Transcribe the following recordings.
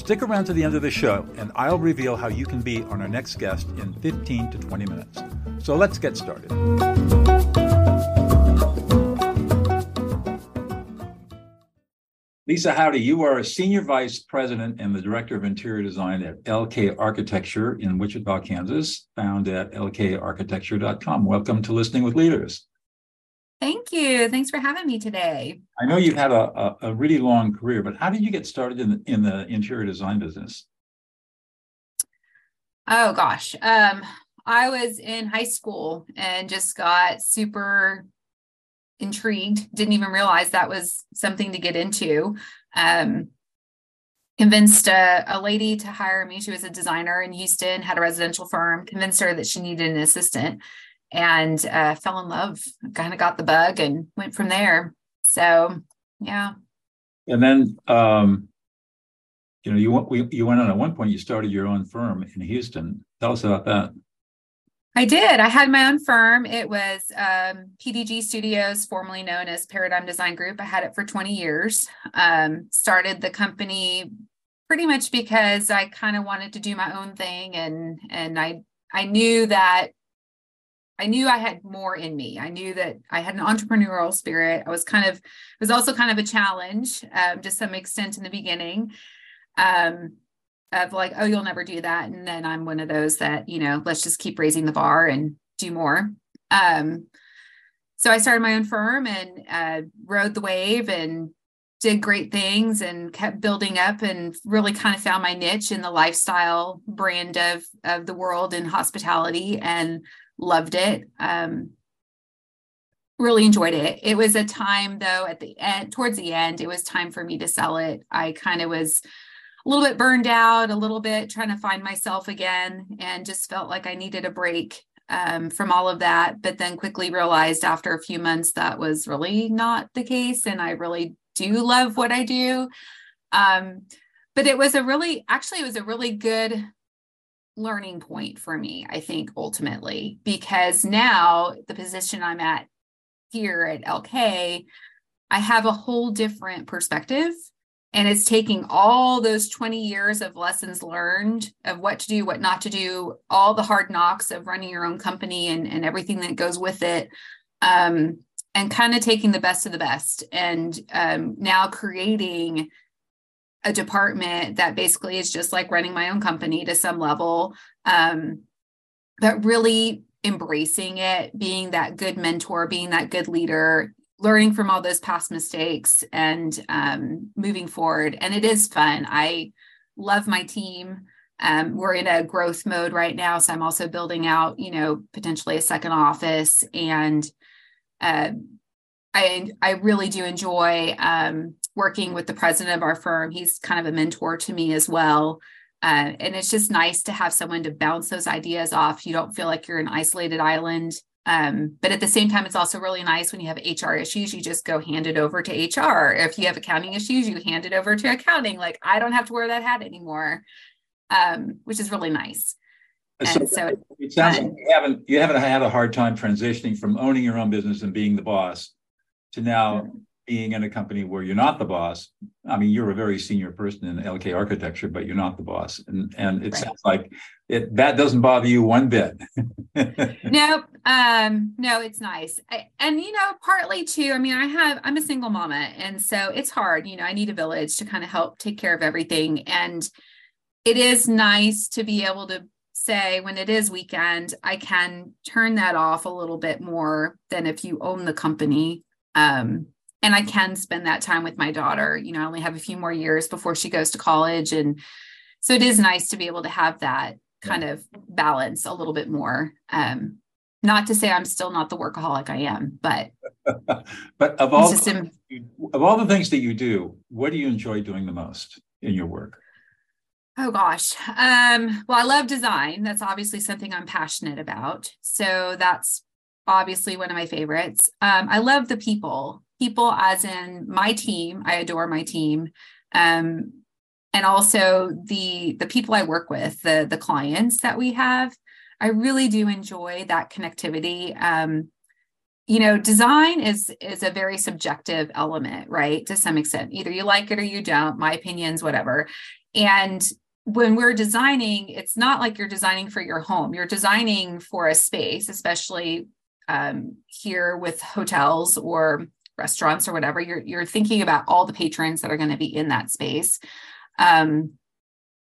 Stick around to the end of the show, and I'll reveal how you can be on our next guest in 15 to 20 minutes. So let's get started. Lisa Haude, you are a senior vice president and the director of interior design at LK Architecture in Wichita, Kansas, found at lkarchitecture.com. Welcome to Listening with Leaders. Thank you. Thanks for having me today. I know you've had a, a, a really long career, but how did you get started in the, in the interior design business? Oh gosh, um, I was in high school and just got super intrigued. Didn't even realize that was something to get into. Um, convinced a, a, lady to hire me. She was a designer in Houston, had a residential firm. Convinced her that she needed an assistant, and uh, fell in love. Kind of got the bug and went from there. So yeah. And then, um, you know, you went you went on at one point. You started your own firm in Houston. Tell us about that. I did. I had my own firm. It was um, PDG Studios, formerly known as Paradigm Design Group. I had it for 20 years. Um, started the company pretty much because I kind of wanted to do my own thing, and and I I knew that I knew I had more in me. I knew that I had an entrepreneurial spirit. I was kind of, it was also kind of a challenge um, to some extent in the beginning um, of like, oh, you'll never do that. And then I'm one of those that, you know, let's just keep raising the bar and do more. Um, so I started my own firm and uh, rode the wave and did great things and kept building up and really kind of found my niche in the lifestyle brand of of the world in hospitality and loved it. Um, really enjoyed it. It was a time though at the end, towards the end, it was time for me to sell it. I kind of was a little bit burned out, a little bit trying to find myself again, and just felt like I needed a break um, from all of that. But then quickly realized after a few months that was really not the case. And I really do love what I do. Um, but it was a really, actually, it was a really good learning point for me, I think, ultimately, because now the position I'm at here at LK, I have a whole different perspective. And it's taking all those 20 years of lessons learned of what to do, what not to do, all the hard knocks of running your own company and, and everything that goes with it. Um, and kind of taking the best of the best and um, now creating a department that basically is just like running my own company to some level um, but really embracing it being that good mentor being that good leader learning from all those past mistakes and um, moving forward. And it is fun. I love my team. Um, we're in a growth mode right now so i'm also building out you know potentially a second office and uh, I I really do enjoy um, working with the president of our firm. He's kind of a mentor to me as well. Uh, and it's just nice to have someone to bounce those ideas off. You don't feel like you're an isolated island. Um, but at the same time, it's also really nice when you have HR issues, you just go hand it over to HR. If you have accounting issues, you hand it over to accounting. Like I don't have to wear that hat anymore, um, which is really nice. So, so, it sounds like you haven't you haven't had a hard time transitioning from owning your own business and being the boss to now being in a company where you're not the boss. I mean, you're a very senior person in LK architecture, but you're not the boss. And and it right. sounds like it that doesn't bother you one bit. nope. Um, no, it's nice. I, and you know, partly too, I mean, I have I'm a single mama, and so it's hard, you know, I need a village to kind of help take care of everything. And it is nice to be able to say when it is weekend, I can turn that off a little bit more than if you own the company um, and I can spend that time with my daughter. You know, I only have a few more years before she goes to college. And so it is nice to be able to have that kind of balance a little bit more. Um, not to say I'm still not the workaholic I am, but but of all the, of all the things that you do, what do you enjoy doing the most in your work? Oh gosh. Um, well, I love design. That's obviously something I'm passionate about. So that's obviously one of my favorites. Um, I love the people, people as in my team. I adore my team. Um, and also the the people I work with, the the clients that we have. I really do enjoy that connectivity. Um, you know, design is is a very subjective element, right? To some extent, either you like it or you don't. My opinions, whatever. And when we're designing, it's not like you're designing for your home. You're designing for a space, especially um, here with hotels or restaurants or whatever. You're you're thinking about all the patrons that are going to be in that space. Um,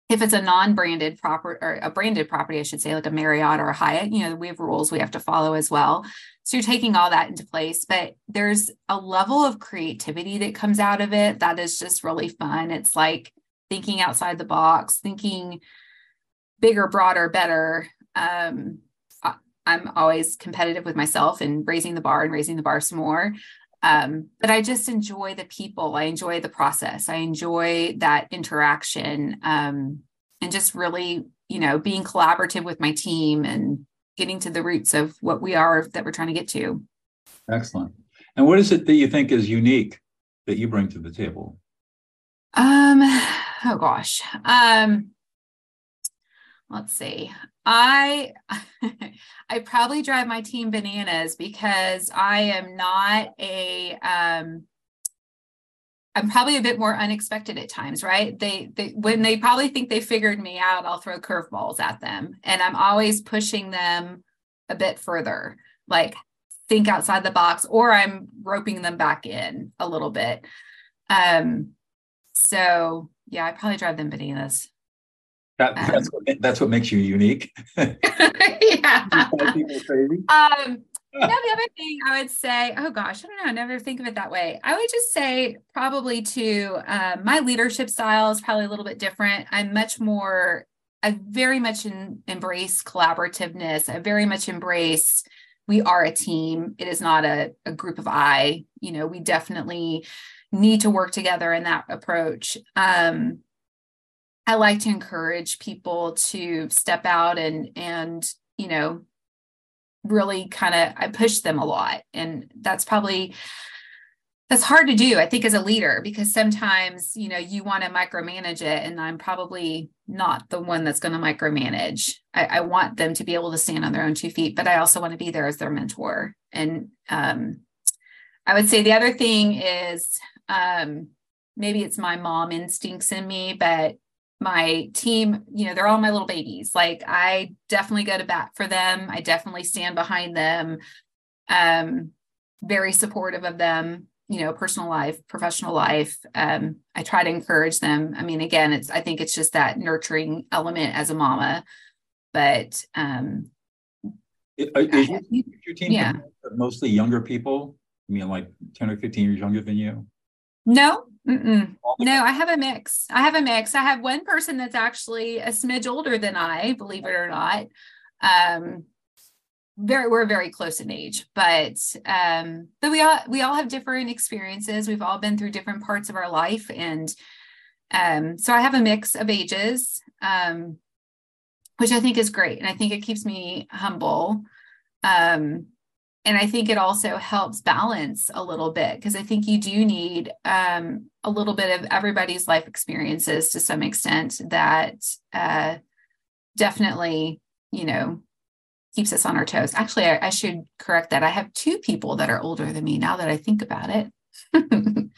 if it's a non-branded property or a branded property, I should say, like a Marriott or a Hyatt, you know, we have rules we have to follow as well. So you're taking all that into place, but there's a level of creativity that comes out of it that is just really fun. It's like thinking outside the box, thinking bigger, broader, better. Um, I'm always competitive with myself and raising the bar and raising the bar some more. Um, but I just enjoy the people. I enjoy the process. I enjoy that interaction um, and just really, you know, being collaborative with my team and getting to the roots of what we are that we're trying to get to. Excellent. And what is it that you think is unique that you bring to the table? Um, oh gosh. Um, let's see. I I probably drive my team bananas because I am not a um I'm probably a bit more unexpected at times, right? They they when they probably think they figured me out, I'll throw curveballs at them and I'm always pushing them a bit further. Like think outside the box or I'm roping them back in a little bit. Um so yeah, I probably drive them bananas. That, um, that's, what, that's what makes you unique. yeah. Um, no, the other thing I would say, oh gosh, I don't know, I never think of it that way. I would just say probably to um, my leadership style is probably a little bit different. I'm much more, I very much in, embrace collaborativeness. I very much embrace we are a team. It is not a, a group of I. You know, we definitely need to work together in that approach. Um, I like to encourage people to step out and and you know really kind of I push them a lot and that's probably that's hard to do I think as a leader because sometimes you know you want to micromanage it and I'm probably not the one that's going to micromanage. I, I, want them to be able to stand on their own two feet but I also want to be there as their mentor. And um, I would say the other thing is um, maybe it's my mom instincts in me but my team, you know, they're all my little babies. Like I definitely go to bat for them. I definitely stand behind them. Um, very supportive of them, you know, personal life, professional life. Um, I try to encourage them. I mean, again, it's I think it's just that nurturing element as a mama. But um is your, your team yeah. mostly younger people? I mean, like 10 or 15 years younger than you? No, Mm-mm. No, I have a mix. I have a mix. I have one person that's actually a smidge older than I, believe it or not. Um, very, we're very close in age, but um, but we all we all have different experiences. We've all been through different parts of our life, and um, so I have a mix of ages, um, which I think is great, and I think it keeps me humble. Um, and I think it also helps balance a little bit because I think you do need um, a little bit of everybody's life experiences to some extent that uh, definitely, you know, keeps us on our toes. Actually, I, I, should correct that. I have two people that are older than me now that I think about it.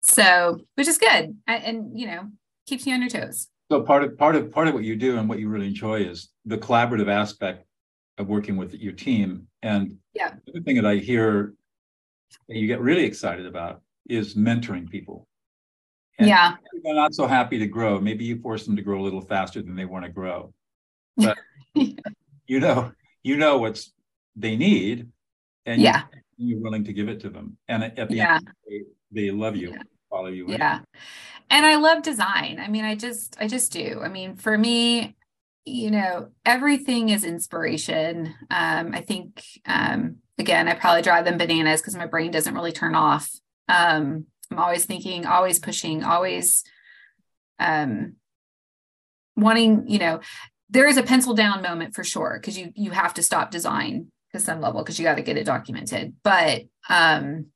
so, which is good, and, and you know, keeps you on your toes. So part of part of part of what you do and what you really enjoy is the collaborative aspect of working with your team. And yeah. the other thing that I hear that you get really excited about is mentoring people. And yeah. They're not so happy to grow. Maybe you force them to grow a little faster than they want to grow. But you know, you know what's they need, and yeah. you're willing to give it to them. And at the yeah. end, they, they love you, yeah. follow you. Yeah. In. And I love design. I mean, I just, I just do. I mean, for me, you know, everything is inspiration. Um, I think, um, again, I probably drive them bananas because my brain doesn't really turn off. Um, I'm always thinking, always pushing, always, um, wanting, you know, there is a pencil down moment for sure because you you have to stop design to some level because you got to get it documented. But um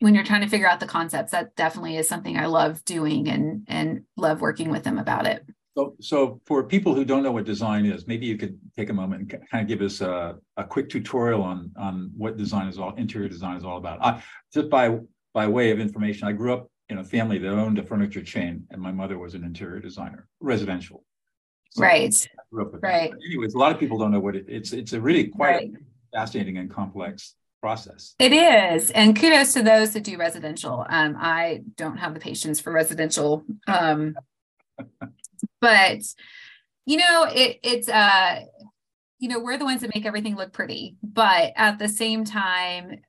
when you're trying to figure out the concepts, that definitely is something I love doing and and love working with them about it. So, so for people who don't know what design is, maybe you could take a moment and kind of give us a, a quick tutorial on on what design is all interior design is all about. I, just by by way of information, I grew up in a family that owned a furniture chain, and my mother was an interior designer, residential. So right. Right. Anyways, a lot of people don't know what it, it's. It's a really quite right. fascinating and complex process. It is, and kudos to those that do residential. Um, I don't have the patience for residential. Um, but you know, it, it's uh, you know, we're the ones that make everything look pretty, but at the same time,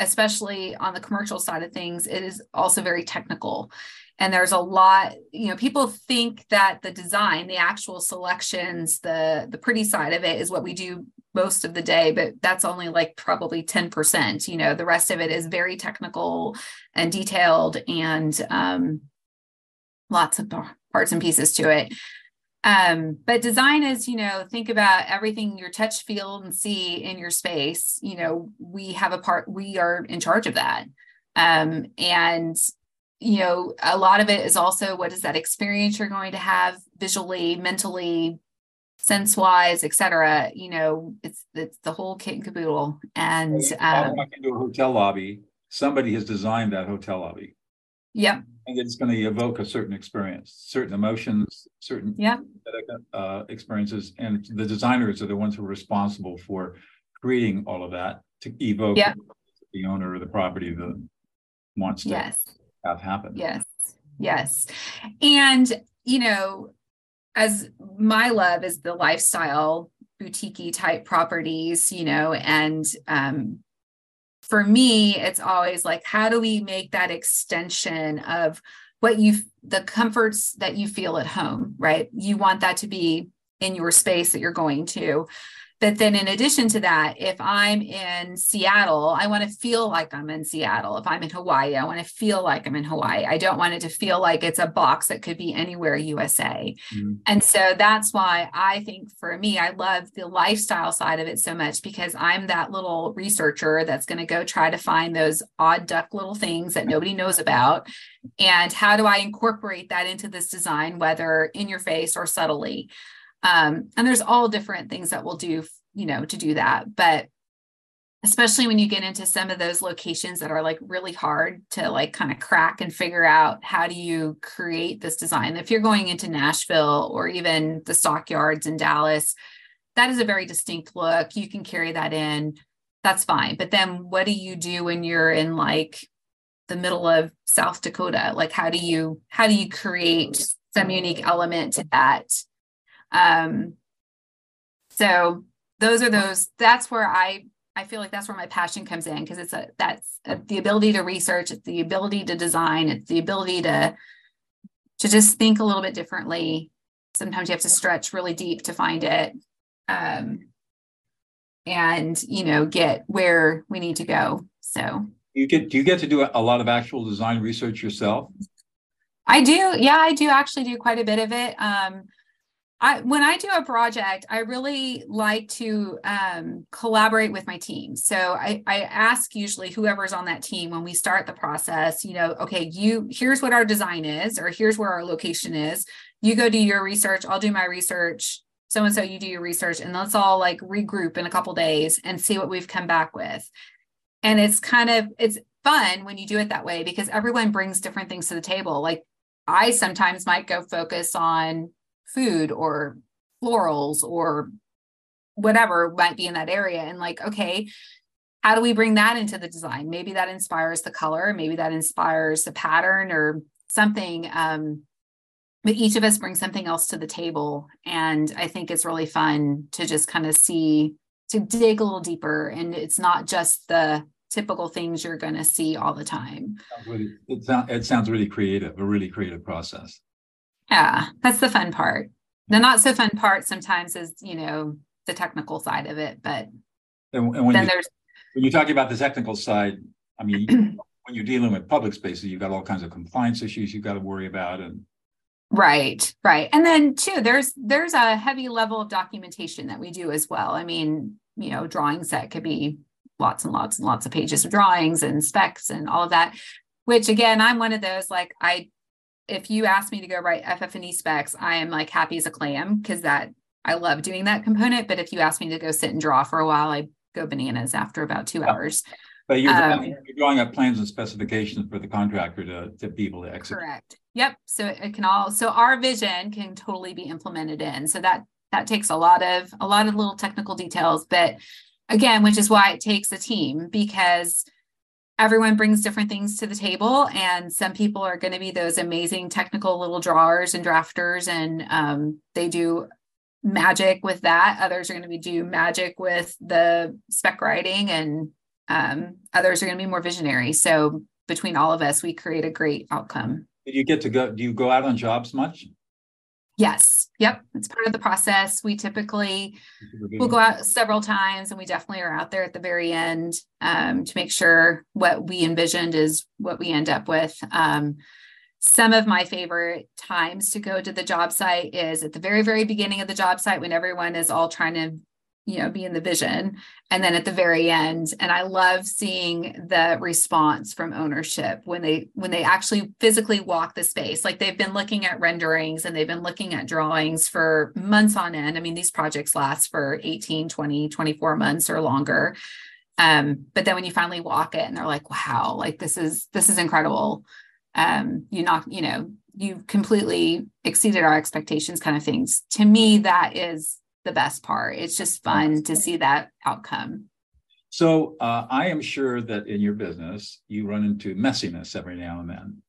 especially on the commercial side of things, it is also very technical. And there's a lot, you know, people think that the design, the actual selections, the the pretty side of it is what we do most of the day, but that's only like probably 10%. You know, the rest of it is very technical and detailed and um, lots of parts and pieces to it. Um, but design is, you know, think about everything your touch, feel, and see in your space. You know, we have a part, we are in charge of that. Um, and, you know, a lot of it is also what is that experience you're going to have visually, mentally, sense wise, etc. You know, it's it's the whole kit and caboodle. And um, walk into a hotel lobby, somebody has designed that hotel lobby. Yep and it's going to evoke a certain experience, certain emotions, certain yeah. uh, experiences, and the designers are the ones who are responsible for creating all of that to evoke yeah. the owner of the property that wants to yes. have happen. Yes, yes, and you know, as my love is the lifestyle boutique type properties, you know, and um, for me, it's always like, how do we make that extension of what you, the comforts that you feel at home, right? You want that to be in your space that you're going to. But then, in addition to that, if I'm in Seattle, I want to feel like I'm in Seattle. If I'm in Hawaii, I want to feel like I'm in Hawaii. I don't want it to feel like it's a box that could be anywhere USA. Mm-hmm. And so that's why I think for me, I love the lifestyle side of it so much because I'm that little researcher that's going to go try to find those odd duck little things that nobody knows about. And how do I incorporate that into this design, whether in your face or subtly? Um, and there's all different things that we'll do, you know, to do that. But especially when you get into some of those locations that are like really hard to like kind of crack and figure out how do you create this design. If you're going into Nashville or even the stockyards in Dallas, that is a very distinct look. You can carry that in. That's fine. But then what do you do when you're in like the middle of South Dakota? Like how do you how do you create some unique element to that? Um, so those are those. That's where I I feel like that's where my passion comes in because it's a that's a, the ability to research, it's the ability to design, it's the ability to to just think a little bit differently. Sometimes you have to stretch really deep to find it. Um, and you know get where we need to go so you get do you get to do a lot of actual design research yourself i do yeah i do actually do quite a bit of it um I, when I do a project, I really like to um, collaborate with my team. So I, I ask usually whoever's on that team when we start the process, you know, okay, you here's what our design is, or here's where our location is. You go do your research, I'll do my research. So and so, you do your research, and let's all like regroup in a couple days and see what we've come back with. And it's kind of it's fun when you do it that way because everyone brings different things to the table. Like I sometimes might go focus on food or florals or whatever might be in that area. And like okay how do we bring that into the design? Maybe that inspires the color maybe that inspires the pattern or something um, but each of us brings something else to the table. And i think it's really fun to just kind of see to dig a little deeper. And it's not just the typical things you're going to see all the time. It, sound, it sounds really creative a really creative process yeah, that's the fun part. The not so fun part sometimes is, you know, the technical side of it, but and, and when then you, there's when you're talking about the technical side, I mean, when you're dealing with public spaces, you've got all kinds of compliance issues you've got to worry about, and Right, right. And then too, there's there's a heavy level of documentation that we do as well. I mean, you know, drawing set could be lots and lots and lots of pages of drawings and specs and all of that. Which again, I'm one of those like I if you ask me to go write FF&E specs, I am like happy as a clam because that I love doing that component. But if you ask me to go sit and draw for a while, I go bananas after about two hours. But you're, um, drawing, you're, drawing, up plans and specifications for the contractor to, to be able to execute. Correct. Yep. So it can all so our vision can totally be implemented in. So that that takes a lot of a lot of little technical details, but again, which is why it takes a team because everyone brings different things to the table and some people are going to be those amazing technical little drawers and drafters and um, they do magic with that. Others are going to be do magic with the spec writing and um, others are going to be more visionary. So between all of us we create a great outcome. Did you get to go do you go out on jobs much Yes. Yep. It's part of the process. We typically will go out several times and we definitely are out there at the very end um, to make sure what we envisioned is what we end up with. Um, some of my favorite times to go to the job site is at the very, very beginning of the job site when everyone is all trying to you know be in the vision and then at the very end and i love seeing the response from ownership when they when they actually physically walk the space. Like they've been looking at renderings and they've been looking at drawings for months on end. I mean these projects last for 18 20 24 months or longer. Um, but then when you finally walk it and they're like wow like this is this is incredible. Um, you not you know you've completely exceeded our expectations kind of things. To me that is the best part. It's just fun to see that outcome. So uh, I am sure that in your business, you run into messiness every now and then.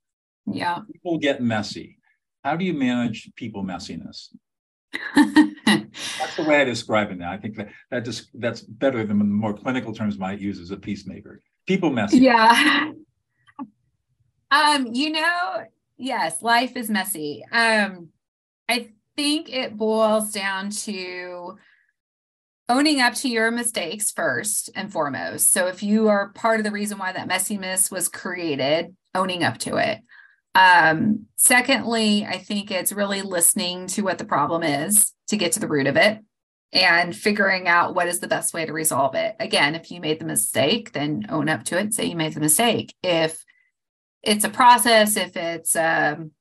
Yeah. People get messy. How do you manage people messiness? that's the way I describe it now. I think that, that just that's better than the more clinical terms might use as a peacemaker. People messy. Yeah. Um, you know, yes, life is messy. Um, I think it boils down to owning up to your mistakes first and foremost. So if you are part of the reason why that messiness was created, owning up to it. Um, secondly, I think it's really listening to what the problem is to get to the root of it and figuring out what is the best way to resolve it. Again, if you made the mistake, then own up to it, say you made the mistake. If it's a process, if it's um,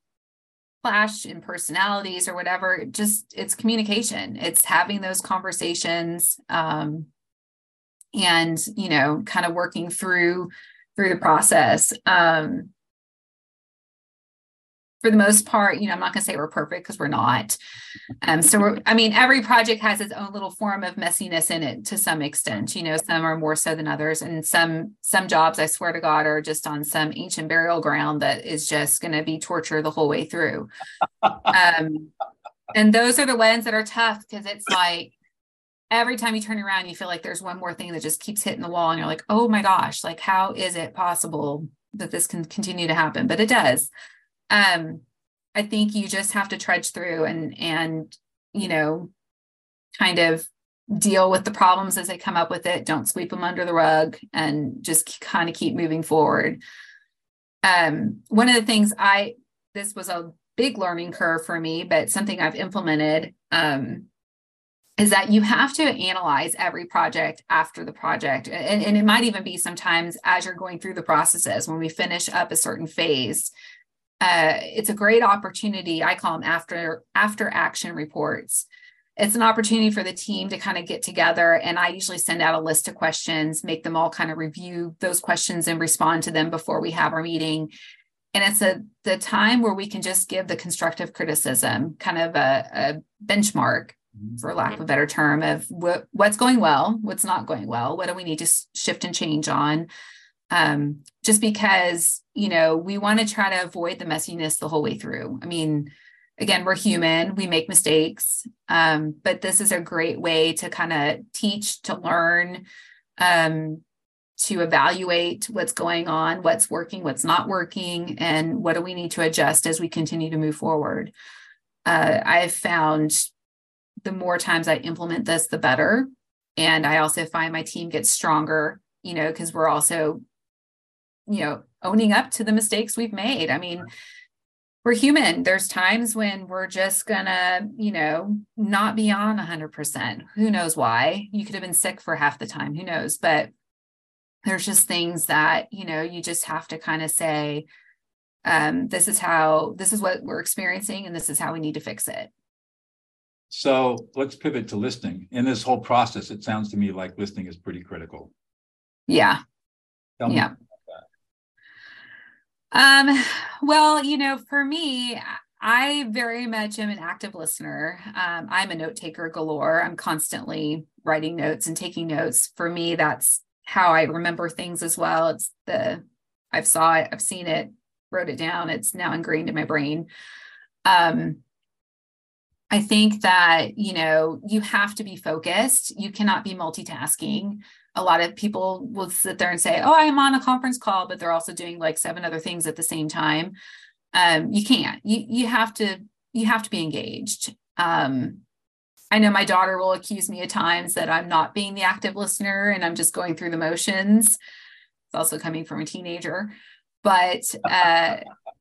clash in personalities or whatever just it's communication. It's having those conversations um, and you know kind of working through through the process. Um, for the most part, you know, I'm not going to say we're perfect because we're not. Um, so we're, I mean, every project has its own little form of messiness in it to some extent. You know, some are more so than others, and some some jobs, I swear to God, are just on some ancient burial ground that is just going to be torture the whole way through. Um, and those are the ones that are tough because it's like every time you turn around, you feel like there's one more thing that just keeps hitting the wall, and you're like, oh my gosh, like how is it possible that this can continue to happen? But it does um i think you just have to trudge through and and you know kind of deal with the problems as they come up with it. Don't sweep them under the rug and just kind of keep moving forward. Um one of the things i this was a big learning curve for me but something i've implemented um is that you have to analyze every project after the project. And, and it might even be sometimes as you're going through the processes when we finish up a certain phase uh, it's a great opportunity. I call them after after action reports. It's an opportunity for the team to kind of get together, and I usually send out a list of questions, make them all kind of review those questions and respond to them before we have our meeting. And it's a the time where we can just give the constructive criticism, kind of a, a benchmark, mm-hmm. for lack of a better term, of what, what's going well, what's not going well, what do we need to shift and change on um, just because you know we want to try to avoid the messiness the whole way through. I mean again we're human we make mistakes um, but this is a great way to kind of teach to learn um, to evaluate what's going on what's working what's not working and what do we need to adjust as we continue to move forward. Uh, i've found the more times i implement this the better. And i also find my team gets stronger you know because we're also you know owning up to the mistakes we've made i mean we're human. There's times when we're just gonna, you know, not be on 100%. Who knows why? You could have been sick for half the time. Who knows? But there's just things that, you know, you just have to kind of say, um, this is how, this is what we're experiencing, and this is how we need to fix it. So let's pivot to listening. In this whole process, it sounds to me like listening is pretty critical. Yeah. yeah. Um, well, you know, for me, I very much am an active listener. Um, I'm a note taker galore. I'm constantly writing notes and taking notes. For me, that's how I remember things as well. It's the I've saw it, I've seen it, wrote it down. It's now ingrained in my brain. Um, I think that, you know, you have to be focused. You cannot be multitasking a lot of people will sit there and say, "Oh, I'm on a conference call," but they're also doing like seven other things at the same time. Um, you can't. You you have to you have to be engaged. Um, I know my daughter will accuse me at times that I'm not being the active listener and I'm just going through the motions. It's also coming from a teenager, but uh,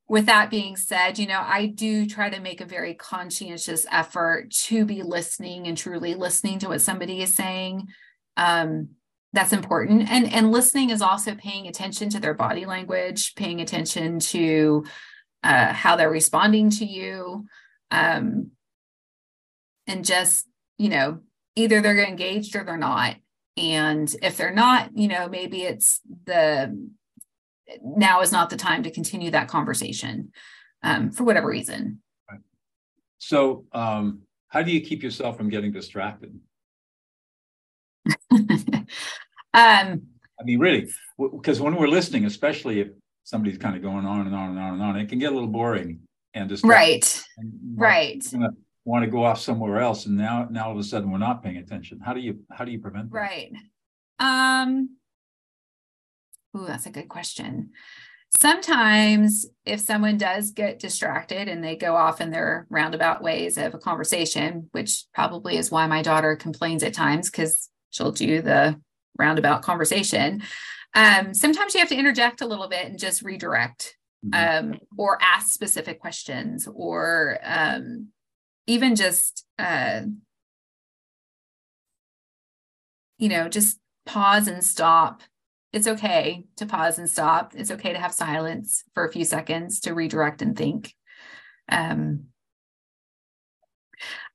with that being said, you know, I do try to make a very conscientious effort to be listening and truly listening to what somebody is saying. Um, that's important. And and listening is also paying attention to their body language paying attention to uh, how they're responding to you um, and just you know either they're engaged or they're not. And if they're not you know maybe it's the now is not the time to continue that conversation um, for whatever reason. So um, how do you keep yourself from getting distracted Um, I mean, really, because when we're listening, especially if somebody's kind of going on and on and on and on, it can get a little boring and just right, and, right. Want to go off somewhere else, and now now all of a sudden we're not paying attention. How do you how do you prevent that? Right. Um. Ooh, that's a good question. Sometimes, if someone does get distracted and they go off in their roundabout ways of a conversation, which probably is why my daughter complains at times because she'll do the roundabout conversation. Um, sometimes you have to interject a little bit and just redirect mm-hmm. um, or ask specific questions or um, even just, uh, you know, just pause and stop. It's okay to pause and stop. It's okay to have silence for a few seconds to redirect and think. Um,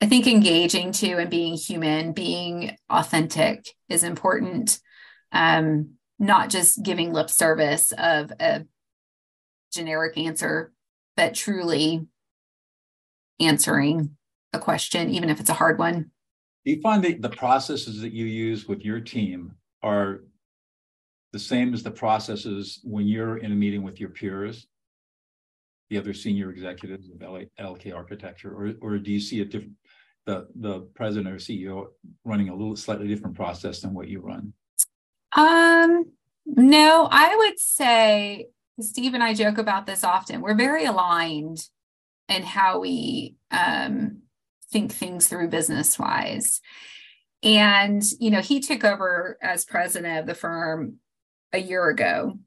I think engaging too and being human, being authentic is important. Um, not just giving lip service of a generic answer, but truly answering a question, even if it's a hard one. Do you find that the processes that you use with your team are the same as the processes when you're in a meeting with your peers? The other senior executives of LK Architecture, or or do you see a different the the president or CEO running a little slightly different process than what you run? Um, no, I would say Steve and I joke about this often. We're very aligned in how we um, think things through business wise. And, you know, he took over as president of the firm a year ago.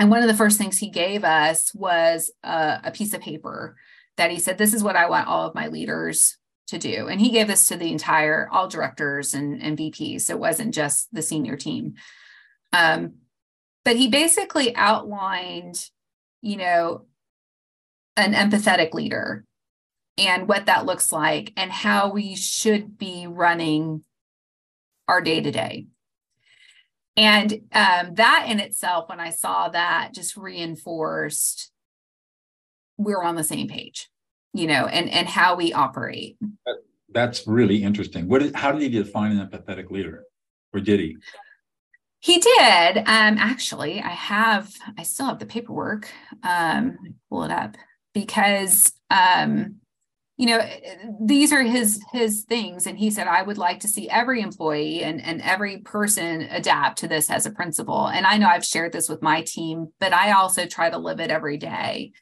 And one of the first things he gave us was a, a, piece of paper that he said, This is what I want all of my leaders to do. And he gave this to the entire, all directors and, and VPs. So it wasn't just the senior team. Um, but he basically outlined, you know, an empathetic leader and what that looks like and how we should be running our day to day and um, that in itself, when I saw that, just reinforced we're on the same page, you know, and and how we operate. That's really interesting. What? Is, how did he define an empathetic leader, or did he? He did. Um, actually, I have. I still have the paperwork. Um, pull it up because um, you know these are his his things. And he said i would like to see every employee and and every person adapt to this as a principle and i know i've shared this with my team but i also try to live it every day.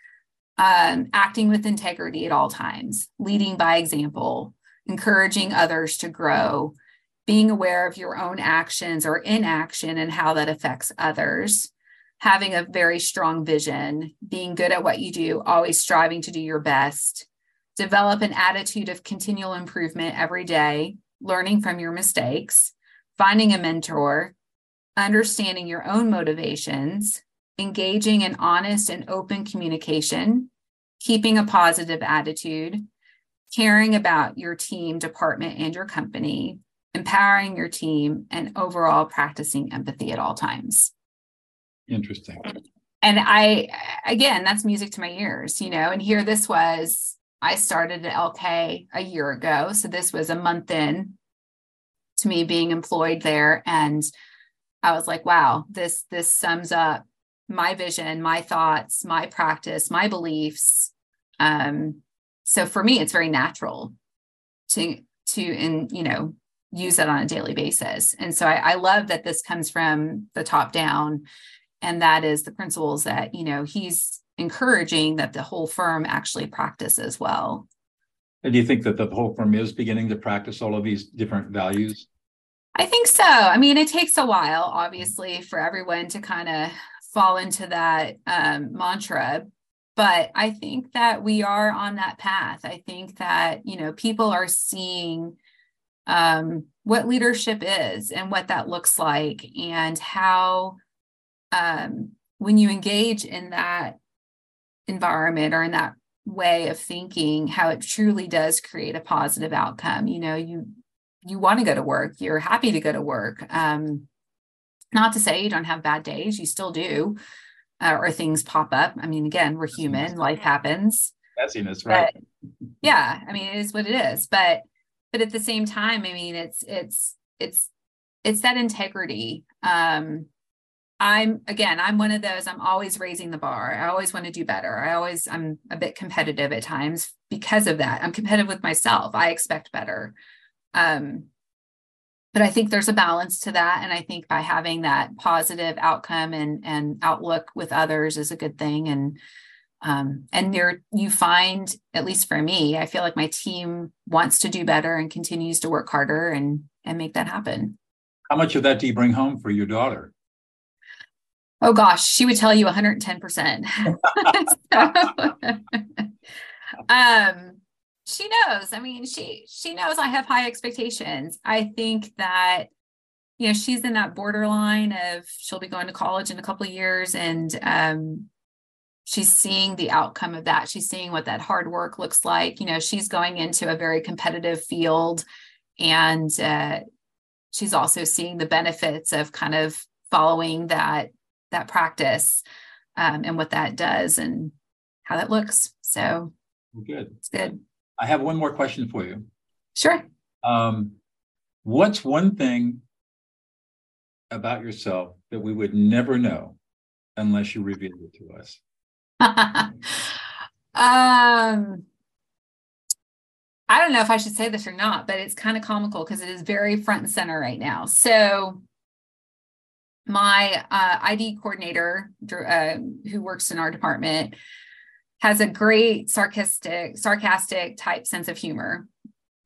Um, acting with integrity at all times leading by example encouraging others to grow being aware of your own actions or inaction and how that affects others having a very strong vision, being good at what you do, always striving to do your best, develop an attitude of continual improvement every day, learning from your mistakes, finding a mentor, understanding your own motivations, engaging in honest and open communication, keeping a positive attitude, caring about your team, department, and your company, empowering your team, and overall practicing empathy at all times. Interesting. And I, again, that's music to my ears, you know. And here this was, I started at LK a year ago. So this was a month in to me being employed there. And I was like, wow, this, this sums up my vision, my thoughts, my practice, my beliefs. Um, so for me, it's very natural to, to, and, you know, use that on a daily basis. And so I, I love that this comes from the top down and that is the principles that you know he's encouraging that the whole firm actually practice as well. And do you think that the whole firm is beginning to practice all of these different values? I think so. I mean it takes a while obviously for everyone to kind of fall into that um, mantra but i think that we are on that path. I think that you know people are seeing um, what leadership is and what that looks like and how um, when you engage in that environment or in that way of thinking how it truly does create a positive outcome. You know you you want to go to work you're happy to go to work um not to say you don't have bad days you still do uh, or things pop up. I mean again we're human life happens. Messiness right. but, yeah i mean it is what it is. But but at the same time i mean it's it's it's it's that integrity um I'm again, I'm one of those, I'm always raising the bar. I always want to do better. I always, I'm a bit competitive at times because of that. I'm competitive with myself. I expect better. Um, but I think there's a balance to that. And I think by having that positive outcome and and outlook with others is a good thing. And um, and there you find, at least for me, I feel like my team wants to do better and continues to work harder and and make that happen. How much of that do you bring home for your daughter? Oh gosh, she would tell you 110%. so, um she knows. I mean, she she knows I have high expectations. I think that you know, she's in that borderline of she'll be going to college in a couple of years and um she's seeing the outcome of that. She's seeing what that hard work looks like. You know, she's going into a very competitive field and uh she's also seeing the benefits of kind of following that that practice um, and what that does and how that looks. So good. It's good. I have one more question for you. Sure. Um, what's one thing about yourself that we would never know unless you revealed it to us? um, I don't know if I should say this or not, but it's kind of comical because it is very front and center right now. So my uh, ID coordinator, uh, who works in our department, has a great sarcastic, sarcastic type sense of humor.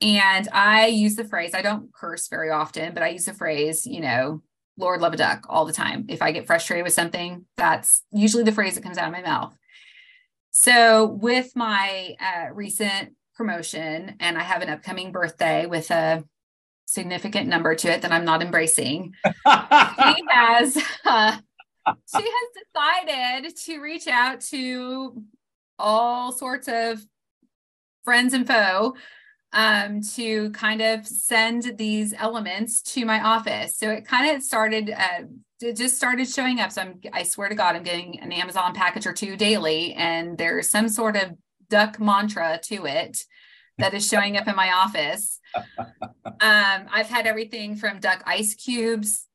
And I use the phrase, I don't curse very often, but I use the phrase, you know, Lord love a duck all the time. If I get frustrated with something, that's usually the phrase that comes out of my mouth. So, with my uh, recent promotion, and I have an upcoming birthday with a significant number to it that I'm not embracing. she has uh, she has decided to reach out to all sorts of friends and foe um, to kind of send these elements to my office. So it kind of started, uh, it just started showing up. So I'm, I swear to God, I'm getting an Amazon package or two daily, and there's some sort of duck mantra to it that is showing up in my office. um, I've had everything from duck ice cubes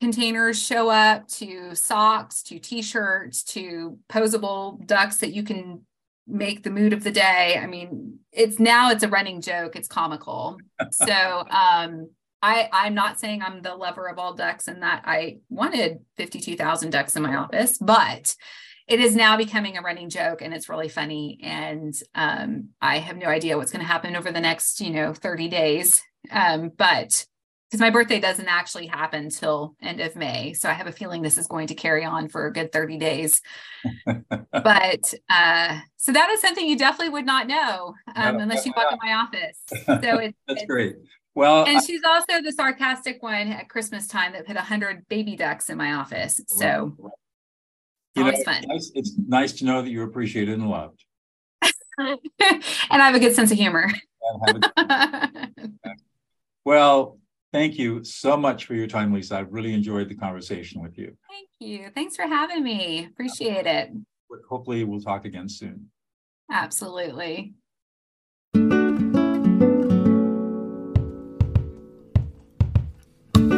containers show up to socks to t-shirts to posable ducks that you can make the mood of the day. I mean, it's now it's a running joke. It's comical. so um I I'm not saying I'm the lover of all ducks and that I wanted 52,000 ducks in my office, but it is now becoming a running joke and it's really funny. And um, I have no idea what's going to happen over the next, you know, 30 days. Um, but because my birthday doesn't actually happen till end of May. So I have a feeling this is going to carry on for a good 30 days. but uh, so that is something you definitely would not know um, no, unless you walk in my office. So it, that's great. Well, and she's also the sarcastic one at Christmas time that put a hundred baby ducks in my office. So you always know, fun. It's nice, it's nice to know that you're appreciated and loved. and I have a good sense of humor. well, Thank you so much for your time, Lisa. I really enjoyed the conversation with you. Thank you. Thanks for having me. Appreciate it. Hopefully, we'll talk again soon. Absolutely.